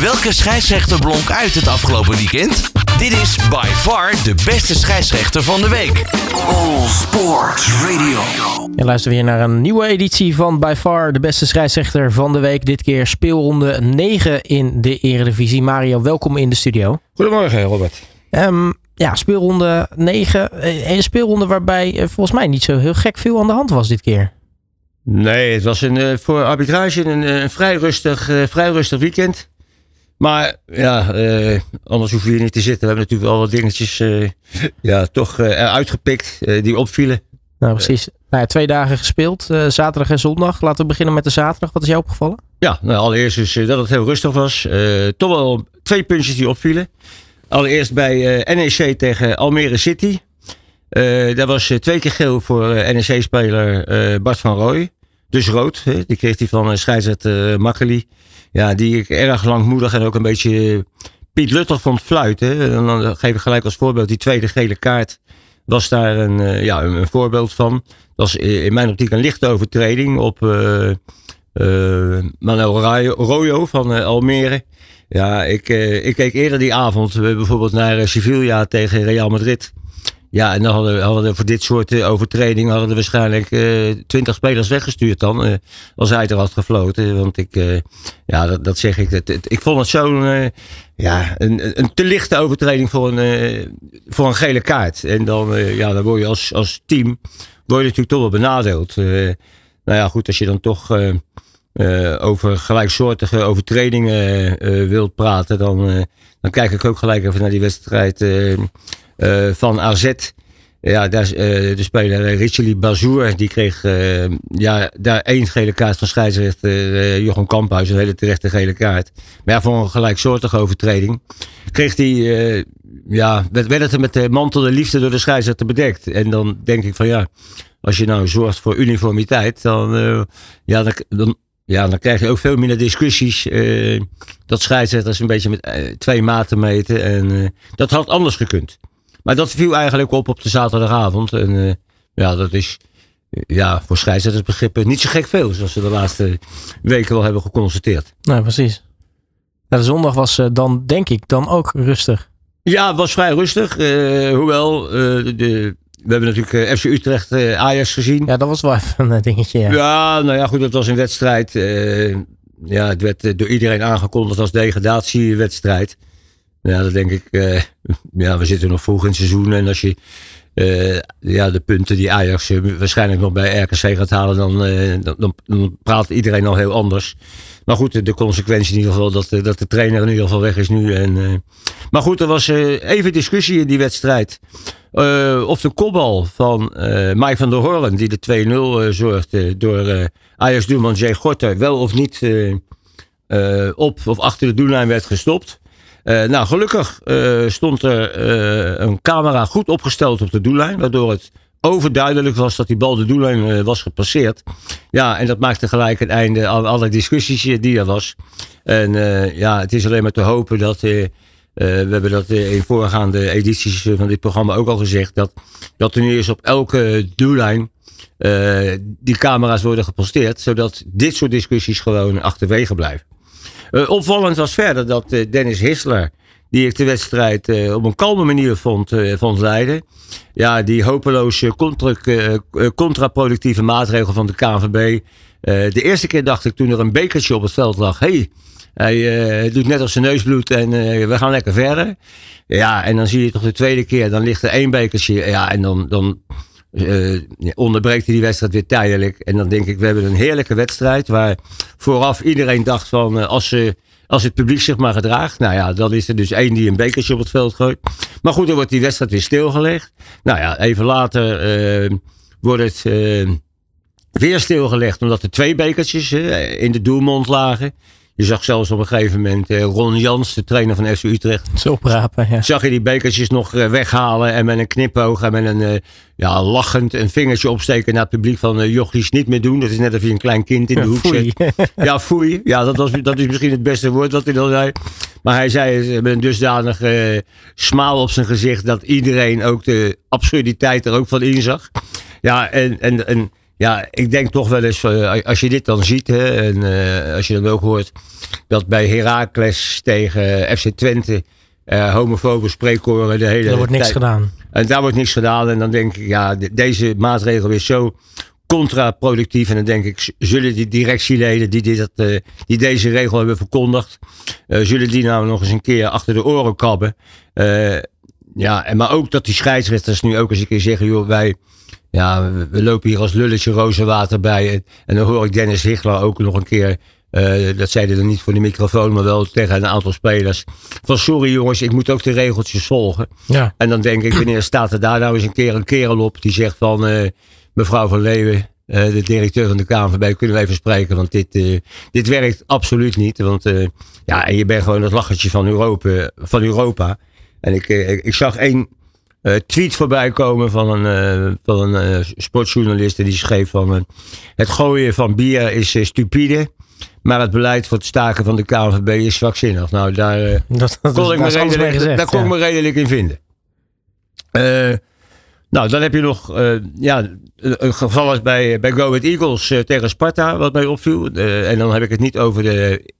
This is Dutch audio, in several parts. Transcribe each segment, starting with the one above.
Welke scheidsrechter blonk uit het afgelopen weekend? Dit is by far de beste scheidsrechter van de week. All Sport Radio. Je luistert weer naar een nieuwe editie van By Far de beste scheidsrechter van de week. Dit keer speelronde 9 in de Eredivisie. Mario, welkom in de studio. Goedemorgen, Robert. Ehm, ja, speelronde 9. eh, Een speelronde waarbij eh, volgens mij niet zo heel gek veel aan de hand was dit keer. Nee, het was een, eh, voor arbitrage een, een vrij, rustig, vrij rustig weekend. Maar ja, eh, anders hoeven we hier niet te zitten. We hebben natuurlijk wel wat dingetjes eh, ja, toch eh, eruit gepikt eh, die opvielen. Nou, precies. Nou ja, twee dagen gespeeld. eh, zaterdag en zondag. Laten we beginnen met de zaterdag. Wat is jou opgevallen? Ja, nou, allereerst dus eh, dat het heel rustig was. Toch wel twee puntjes die opvielen. Allereerst bij NEC tegen Almere City. Daar was twee keer geel voor NEC-speler Bart van Rooij. Dus rood. Die kreeg hij van scheidsrechter Makkeli. Ja, die ik erg langmoedig en ook een beetje eh, Piet Luttig vond fluiten. En dan geef ik gelijk als voorbeeld die tweede gele kaart. Was daar een, eh, ja, een, voorbeeld van. Dat was eh, in mijn optiek een lichte overtreding op Manuel Royo van Almere. Ja, ik, ik keek eerder die avond bijvoorbeeld naar Sevilla tegen Real Madrid. Ja, en dan hadden we, hadden voor dit soort eh, overtredingen hadden we waarschijnlijk twintig spelers weggestuurd dan. eh, als hij er had gefloten. Want ik, eh, ja, dat, zeg ik. Ik vond het zo'n, eh, ja, een, een te lichte overtreding voor een, eh, voor een gele kaart. En dan, eh, ja, dan word je als, als team, word je natuurlijk toch wel benadeeld. Eh, nou ja, goed, als je dan toch eh, eh, over gelijksoortige overtredingen eh, wilt praten, dan, eh, dan kijk ik ook gelijk even naar die wedstrijd eh, eh, van AZ. Ja, daar, eh, de speler eh, Richeli Bazour, die kreeg eh, ja, daar één gele kaart van scheidsrechter eh, Jochem Kamphuis, een hele terechte gele kaart. Maar voor een gelijksoortige overtreding kreeg hij, eh, ja, werd, werd het met de mantel de liefde door de scheidsrechter bedekt. En dan denk ik van ja, als je nou zorgt voor uniformiteit, dan, eh, ja, dan, ja, dan krijg je ook veel minder discussies. eh, dat scheidsrechters een beetje met eh, twee maten meten. En eh, dat had anders gekund. Maar dat viel eigenlijk op op de zaterdagavond. En eh, ja, dat is eh, ja, voor scheidsrechtersbegrippen niet zo gek veel. Zoals we de laatste weken wel hebben geconstateerd. Nou, precies. Nou, de zondag was eh, dan, denk ik, dan ook rustig. Ja, het was vrij rustig. hoewel, de, we hebben natuurlijk FC Utrecht Ajax gezien. Ja, dat was wel even een dingetje. Ja. Ja, nou ja, goed, het was een wedstrijd. ja, het werd door iedereen aangekondigd als degradatiewedstrijd. Ja, dat denk ik. eh, ja, we zitten nog vroeg in het seizoen. En als je eh, ja, de punten die Ajax eh, waarschijnlijk nog bij RKC gaat halen, dan, dan, dan, dan praat iedereen al heel anders. Maar goed, de, consequentie in ieder geval dat, dat de trainer in ieder geval weg is nu. En, maar goed, er was even discussie in die wedstrijd. Of de kopbal van Mike van der Horlen, die de 2-0 eh, zorgde door Ajax-doelman Jay Gorter, wel of niet op of achter de doellijn werd gestopt. Eh, nou, gelukkig eh, stond er eh, een camera goed opgesteld op de doellijn, waardoor het overduidelijk was dat die bal de doellijn was gepasseerd. Ja, en dat maakte gelijk het einde aan alle discussies die er was. En ja, het is alleen maar te hopen dat. we hebben dat in voorgaande edities van dit programma ook al gezegd. Dat, dat er nu eens op elke doellijn die camera's worden geposteerd. Zodat dit soort discussies gewoon achterwege blijven. Eh, opvallend was verder dat eh, Dennis Hissler, die ik de wedstrijd eh, op een kalme manier vond, vond leiden. Ja, die hopeloze contra, contraproductieve maatregel van de KNVB. de eerste keer dacht ik toen er een bekertje op het veld lag. hey, hij doet net als zijn neus bloedt en we gaan lekker verder. Ja, en dan zie je toch de tweede keer, dan ligt er één bekertje. Ja, en dan, dan hij die wedstrijd weer tijdelijk. En dan denk ik, we hebben een heerlijke wedstrijd. Waar vooraf iedereen dacht van, eh, als, ze, als het publiek zich maar gedraagt. Nou ja, dan is er dus één die een bekertje op het veld gooit. Maar goed, dan wordt die wedstrijd weer stilgelegd. Nou ja, even later eh, wordt het weer stilgelegd. Omdat er twee bekertjes in de doelmond lagen. Je zag zelfs op een gegeven moment eh, Ron Jans, de trainer van FC Utrecht. Zo oprapen, ja. Zag je die bekertjes nog eh, weghalen en met een knipoog en met een eh, ja, lachend een vingertje opsteken naar het publiek van uh, jochies niet meer doen. Dat is net of je een klein kind in de Ja, hoek foei. zet. Ja, foei. Ja, dat, was, dat is misschien het beste woord wat hij dan zei. Maar hij zei met een dusdanig eh smaal op zijn gezicht dat iedereen ook de absurditeit er ook van inzag. Ja, en, en, en ja, ik denk toch wel eens, eh, als je dit dan ziet, hè, en eh, als je dan ook hoort dat bij Heracles tegen FC Twente eh homofobe spreekkoren de hele Er wordt niks tijd- gedaan. En daar wordt niks gedaan. En dan denk ik, ja, de- deze maatregel is zo contraproductief. En dan denk ik, zullen die directieleden die, dit, die deze regel hebben verkondigd, zullen die nou nog eens een keer achter de oren krabben? Ja, en maar ook dat die scheidsrechters nu ook eens een keer zeggen, joh, wij, ja, we, we lopen hier als lulletje rozenwater bij. En, dan hoor ik Dennis Hichler ook nog een keer, eh, dat zeiden dan niet voor de microfoon, maar wel tegen een aantal spelers. Van sorry jongens, ik moet ook de regeltjes volgen. Ja. En dan denk ik, wanneer staat er daar nou eens een keer een kerel op die zegt van eh, mevrouw van Leeuwen, eh, de directeur van de KNVB, kunnen we even spreken, want dit, dit werkt absoluut niet. Want ja, en je bent gewoon het lachertje van Europa. Van Europa. En ik, ik, ik zag één eh, tweet voorbij komen van een, eh, van een eh, sportjournalist die schreef van het gooien van bier is stupide. Maar het beleid voor het staken van de KNVB is zwakzinnig. Nou, daar, Dat, dat, kon is- ik me redelijk, gezegd. daar kon ja. ik me redelijk in vinden. Nou, dan heb je nog ja, een, geval als bij, bij Go Ahead Eagles tegen Sparta, wat mij opviel. En dan heb ik het niet over de,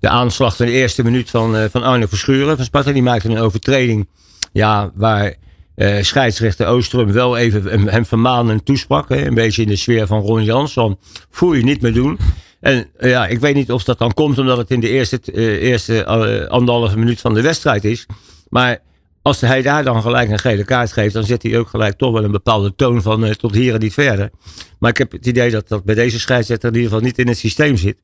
de aanslag in de eerste minuut van, van Arne Verschuren van Sparta. Die maakte een overtreding ja, waar eh, scheidsrechter Oostrum wel even hem, hem vermanen toesprak. Een beetje in de sfeer van Ron Jans. Van, voel je niet meer doen. En eh, ja, ik weet niet of dat dan komt omdat het in de eerste, eh, eerste anderhalve minuut van de wedstrijd is. Maar als hij daar dan gelijk een gele kaart geeft, dan zet hij ook gelijk toch wel een bepaalde toon van eh, tot hier en niet verder. Maar ik heb het idee dat dat bij deze scheidsrechter in ieder geval niet in het systeem zit.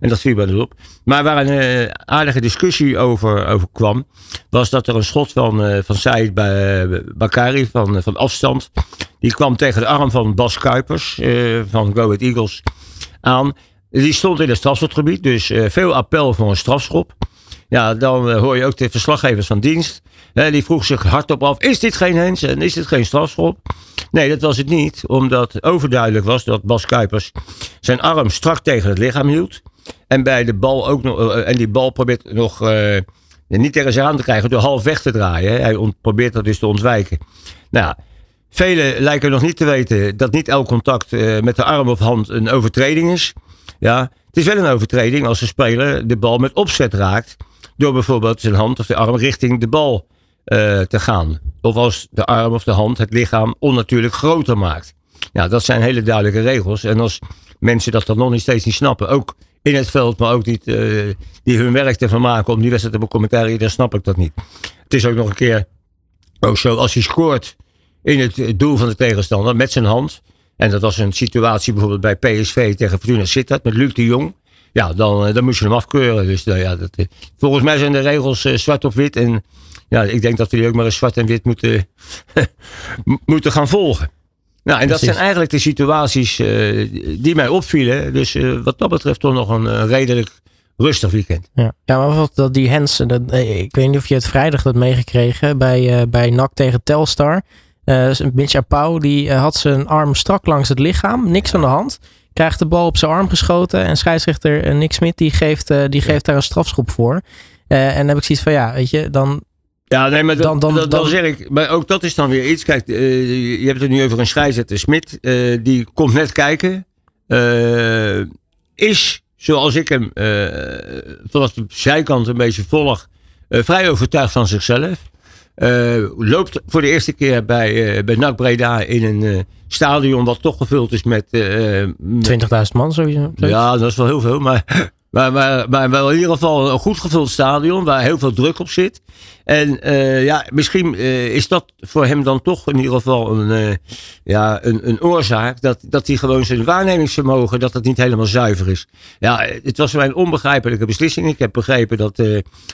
En dat viel mij dus op. Maar waar een eh, aardige discussie over, over kwam, was dat er een schot van, eh van Said bij Bakari van, van afstand. Die kwam tegen de arm van Bas Kuipers van Go Ahead Eagles aan. Die stond in het strafschopgebied, dus veel appel voor een strafschop. Ja, dan eh, hoor je ook de verslaggevers van dienst. Hè, die vroeg zich hardop af, is dit geen hens en is dit geen strafschop? Nee, dat was het niet. Omdat overduidelijk was dat Bas Kuipers zijn arm strak tegen het lichaam hield. En bij de bal ook nog, eh, en die bal probeert nog eh, niet tegen zich aan te krijgen door half weg te draaien. Hij probeert dat dus te ontwijken. Nou, velen lijken nog niet te weten dat niet elk contact met de arm of hand een overtreding is. Ja, het is wel een overtreding als de speler de bal met opzet raakt. Door bijvoorbeeld zijn hand of de arm richting de bal eh, te gaan. Of als de arm of de hand het lichaam onnatuurlijk groter maakt. Ja, dat zijn hele duidelijke regels. En als mensen dat dan nog niet steeds niet snappen, ook in het veld, maar ook niet eh, die hun werk ervan maken om die wedstrijd te becommentariëren, dan snap ik dat niet. Het is ook nog een keer ook zo, als hij scoort in het doel van de tegenstander met zijn hand. En dat was een situatie bijvoorbeeld bij PSV tegen Fortuna Sittard met Luc de Jong. Ja, dan, eh, dan moest je hem afkeuren. Dus nou ja, dat, eh, volgens mij zijn de regels eh, zwart op wit. En ja, ik denk dat we die ook maar eens zwart en wit moeten, moeten gaan volgen. Nou, en dat zijn eigenlijk de situaties eh, die mij opvielen. Dus eh, wat dat betreft toch nog een eh, redelijk rustig weekend. Ja, ja maar wat dat die Hens, dat, eh, ik weet niet of je het vrijdag had meegekregen bij, eh, bij NAC tegen Telstar. Eh Mitch Apau, die eh, had zijn arm strak langs het lichaam, niks aan de hand. Krijgt de bal op zijn arm geschoten en scheidsrechter eh, Nick Smit die geeft, die geeft daar een strafschop voor. En dan heb ik zoiets van, ja, weet je, dan Ja, nee, maar dan, Dan- dan, dan- zeg ik, maar ook dat is dan weer iets. Kijk, je hebt het nu over een scheidsrechter Smit. die komt net kijken. Is, zoals ik hem vanaf de zijkant een beetje volg, vrij overtuigd van zichzelf. Eh, loopt voor de eerste keer bij, eh bij NAC Breda in een eh, stadion wat toch gevuld is met... met 20.000 man sowieso. ja, dat is wel heel veel. Maar, maar, maar, maar wel in ieder geval een goed gevuld stadion waar heel veel druk op zit. En eh, ja, misschien eh, is dat voor hem dan toch in ieder geval een, eh, ja, een, een oorzaak. Dat, dat hij gewoon zijn waarnemingsvermogen, dat dat niet helemaal zuiver is. Ja, het was een onbegrijpelijke beslissing. Ik heb begrepen dat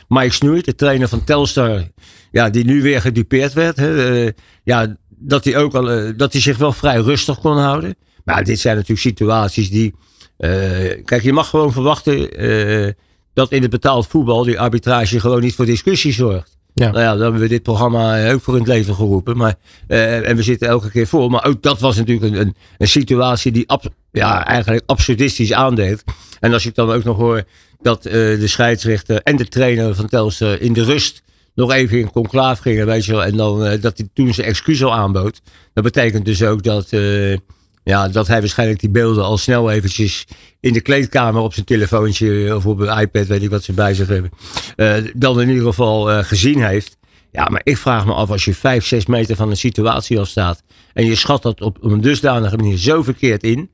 Mike Snoeit, de trainer van Telstar, ja, die nu weer gedupeerd werd. Hè, ja, dat hij, ook al, dat hij zich wel vrij rustig kon houden. Maar dit zijn natuurlijk situaties die... eh, kijk, je mag gewoon verwachten eh, dat in het betaald voetbal die arbitrage gewoon niet voor discussie zorgt. Ja. Nou ja, dan hebben we dit programma ook voor in het leven geroepen. Maar, eh, en we zitten elke keer voor. Maar ook dat was natuurlijk een, een, een situatie die ab- ja, eigenlijk absurdistisch aandeed. En als ik dan ook nog hoor dat eh, de scheidsrechter en de trainer van Telstar in de rust nog even in conclaaf gingen, weet je wel. En dan, eh, dat hij toen zijn excuus al aanbood. Dat betekent dus ook dat, eh, ja, dat hij waarschijnlijk die beelden al snel eventjes in de kleedkamer op zijn telefoontje of op een iPad, weet ik wat ze bij zich hebben, eh, dan in ieder geval eh, gezien heeft. Ja, maar ik vraag me af, als je vijf, zes meter van een situatie af staat en je schat dat op een dusdanige manier zo verkeerd in,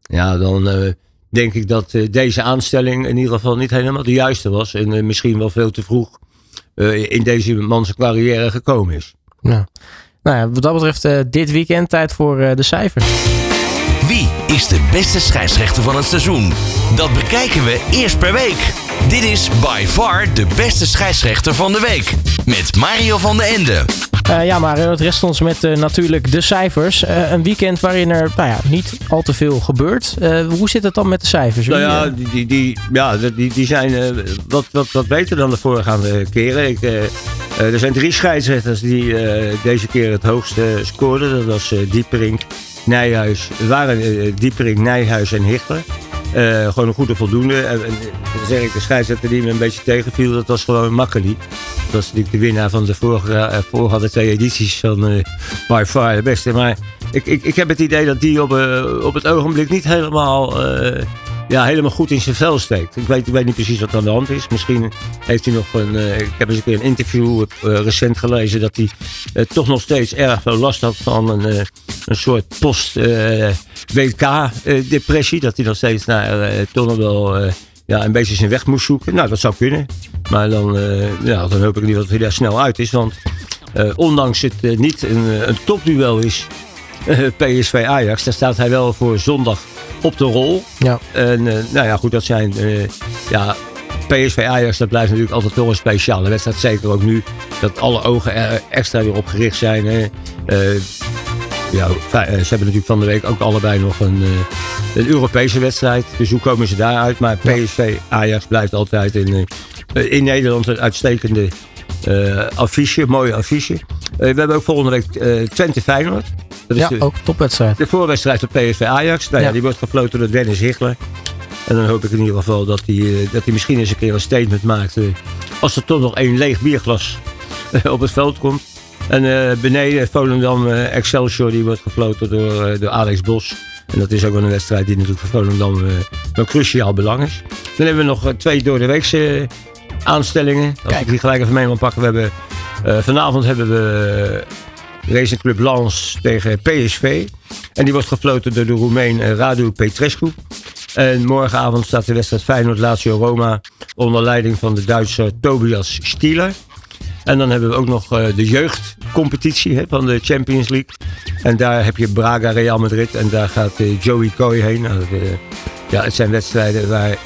ja, dan eh, denk ik dat eh, deze aanstelling in ieder geval niet helemaal de juiste was en eh, misschien wel veel te vroeg eh, in deze man zijn carrière gekomen is. Ja. Nou ja, wat dat betreft eh, dit weekend tijd voor eh, de cijfers. Wie is de beste scheidsrechter van het seizoen? Dat bekijken we eerst per week. Dit is by far de beste scheidsrechter van de week. Met Mario van den Ende. Eh, ja, maar het rest ons met eh, natuurlijk de cijfers. Eh, een weekend waarin er nou ja, niet al te veel gebeurt. Eh, hoe zit het dan met de cijfers? Nou ja, die, die, die, ja, die, die zijn wat, wat, wat beter dan de voorgaande keren. Ik, eh, er zijn drie scheidsrechters die eh, deze keer het hoogste scoorden. Dat was eh, Dieperink, Nijhuis. Waren Dieperink, Nijhuis en Hichtler. Eh, gewoon een goede voldoende. En, dan zeg ik, de scheidsrechter die me een beetje tegenviel, dat was gewoon Makkeli. Dat was natuurlijk de winnaar van de vorige, vorige twee edities van By Far de beste. Maar ik, ik, ik heb het idee dat die op, op het ogenblik niet helemaal, ja, helemaal goed in zijn vel steekt. Ik weet, ik weet niet precies wat aan de hand is. Misschien heeft hij nog een. eh, ik heb eens een keer een interview eh, recent gelezen dat hij eh, toch nog steeds erg veel last had van een, een soort post-WK-depressie. dat hij nog steeds naar eh, ja, een beetje zijn weg moest zoeken. Nou, dat zou kunnen. Maar dan, ja, dan hoop ik niet dat hij daar snel uit is. Want ondanks het niet een, topduel is, PSV Ajax, daar staat hij wel voor zondag op de rol. ja. En eh, nou ja, goed, dat zijn. eh, ja, PSV Ajax, dat blijft natuurlijk altijd toch een speciale wedstrijd. Zeker ook nu dat alle ogen er extra weer op gericht zijn. Hè. Eh, ja, ze hebben natuurlijk van de week ook allebei nog een, een Europese wedstrijd. Dus hoe komen ze daaruit? Maar PSV Ajax blijft altijd in, in Nederland een uitstekende affiche, mooie affiche. Eh, we hebben ook volgende week eh Twente Feyenoord. Dat is ja, de, ook topwedstrijd. de voorwedstrijd van PSV Ajax. Nou ja, die wordt gefloten door Dennis Hichler. En dan hoop ik in ieder geval dat hij, eh, dat hij misschien eens een keer een statement maakt. eh, als er toch nog één leeg bierglas eh, op het veld komt. En eh, beneden Volendam eh, Excelsior, die wordt gefloten door, eh, door Alex Bos. En dat is ook wel een wedstrijd die natuurlijk voor Volendam eh, van cruciaal belang is. Dan hebben we nog eh, twee door de weekse aanstellingen. Als ik die gelijk even mee mag pakken. We hebben, eh, vanavond hebben we eh, Racing Club Lens tegen PSV. En die wordt gefloten door de Roemeen eh, Radu Petrescu. En morgenavond staat de wedstrijd Feyenoord Lazio Roma onder leiding van de Duitser Tobias Stieler. En dan hebben we ook nog de jeugdcompetitie hè, van de Champions League. En daar heb je Braga Real Madrid en daar gaat Joey Coy heen. Nou, ja, het zijn wedstrijden waar,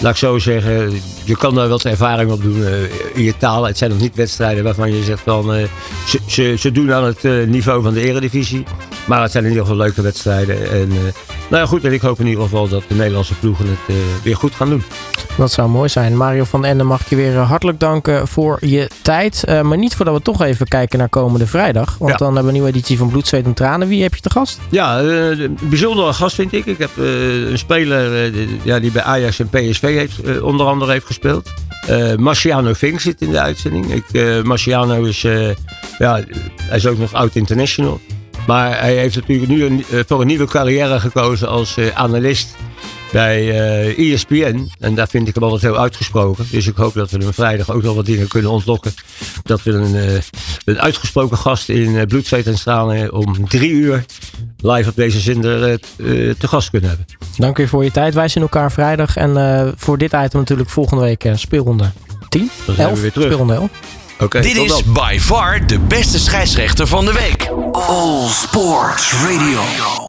laat ik zo zeggen, je kan daar wat ervaring op doen eh, in je taal. Het zijn nog niet wedstrijden waarvan je zegt van, eh, ze, ze, ze doen aan het eh, niveau van de eredivisie. Maar het zijn in ieder geval leuke wedstrijden. En nou ja, goed, en ik hoop in ieder geval dat de Nederlandse ploegen het weer goed gaan doen. Dat zou mooi zijn. Mario van Ende mag ik je weer eh, hartelijk danken voor je tijd. Eh, maar niet voordat we toch even kijken naar komende vrijdag. Want Ja. dan hebben we een nieuwe editie van Bloed, Zweet en Tranen. Wie heb je te gast? Ja, een bijzondere gast vind ik. Ik heb een speler die- ja, die bij Ajax en PSV heeft, onder andere heeft gespeeld. Marciano Vink zit in de uitzending. Ik, Marciano is, ja, hij is ook nog oud-international. Maar hij heeft natuurlijk nu een, voor een nieuwe carrière gekozen als analist bij eh ESPN. En daar vind ik hem altijd heel uitgesproken. Dus ik hoop dat we hem vrijdag ook nog wat dingen kunnen ontlokken. Dat we een, eh, een uitgesproken gast in uh, Bloed, Zweet en Stralen om drie uur live op deze zender te gast kunnen hebben. Dank je voor je tijd. Wij zien elkaar vrijdag. En eh, voor dit item natuurlijk volgende week speelronde 10, Dan zijn we 11, weer terug. speelronde 11. Oké, Dit is dan. by far de beste scheidsrechter van de week. All Sports Radio.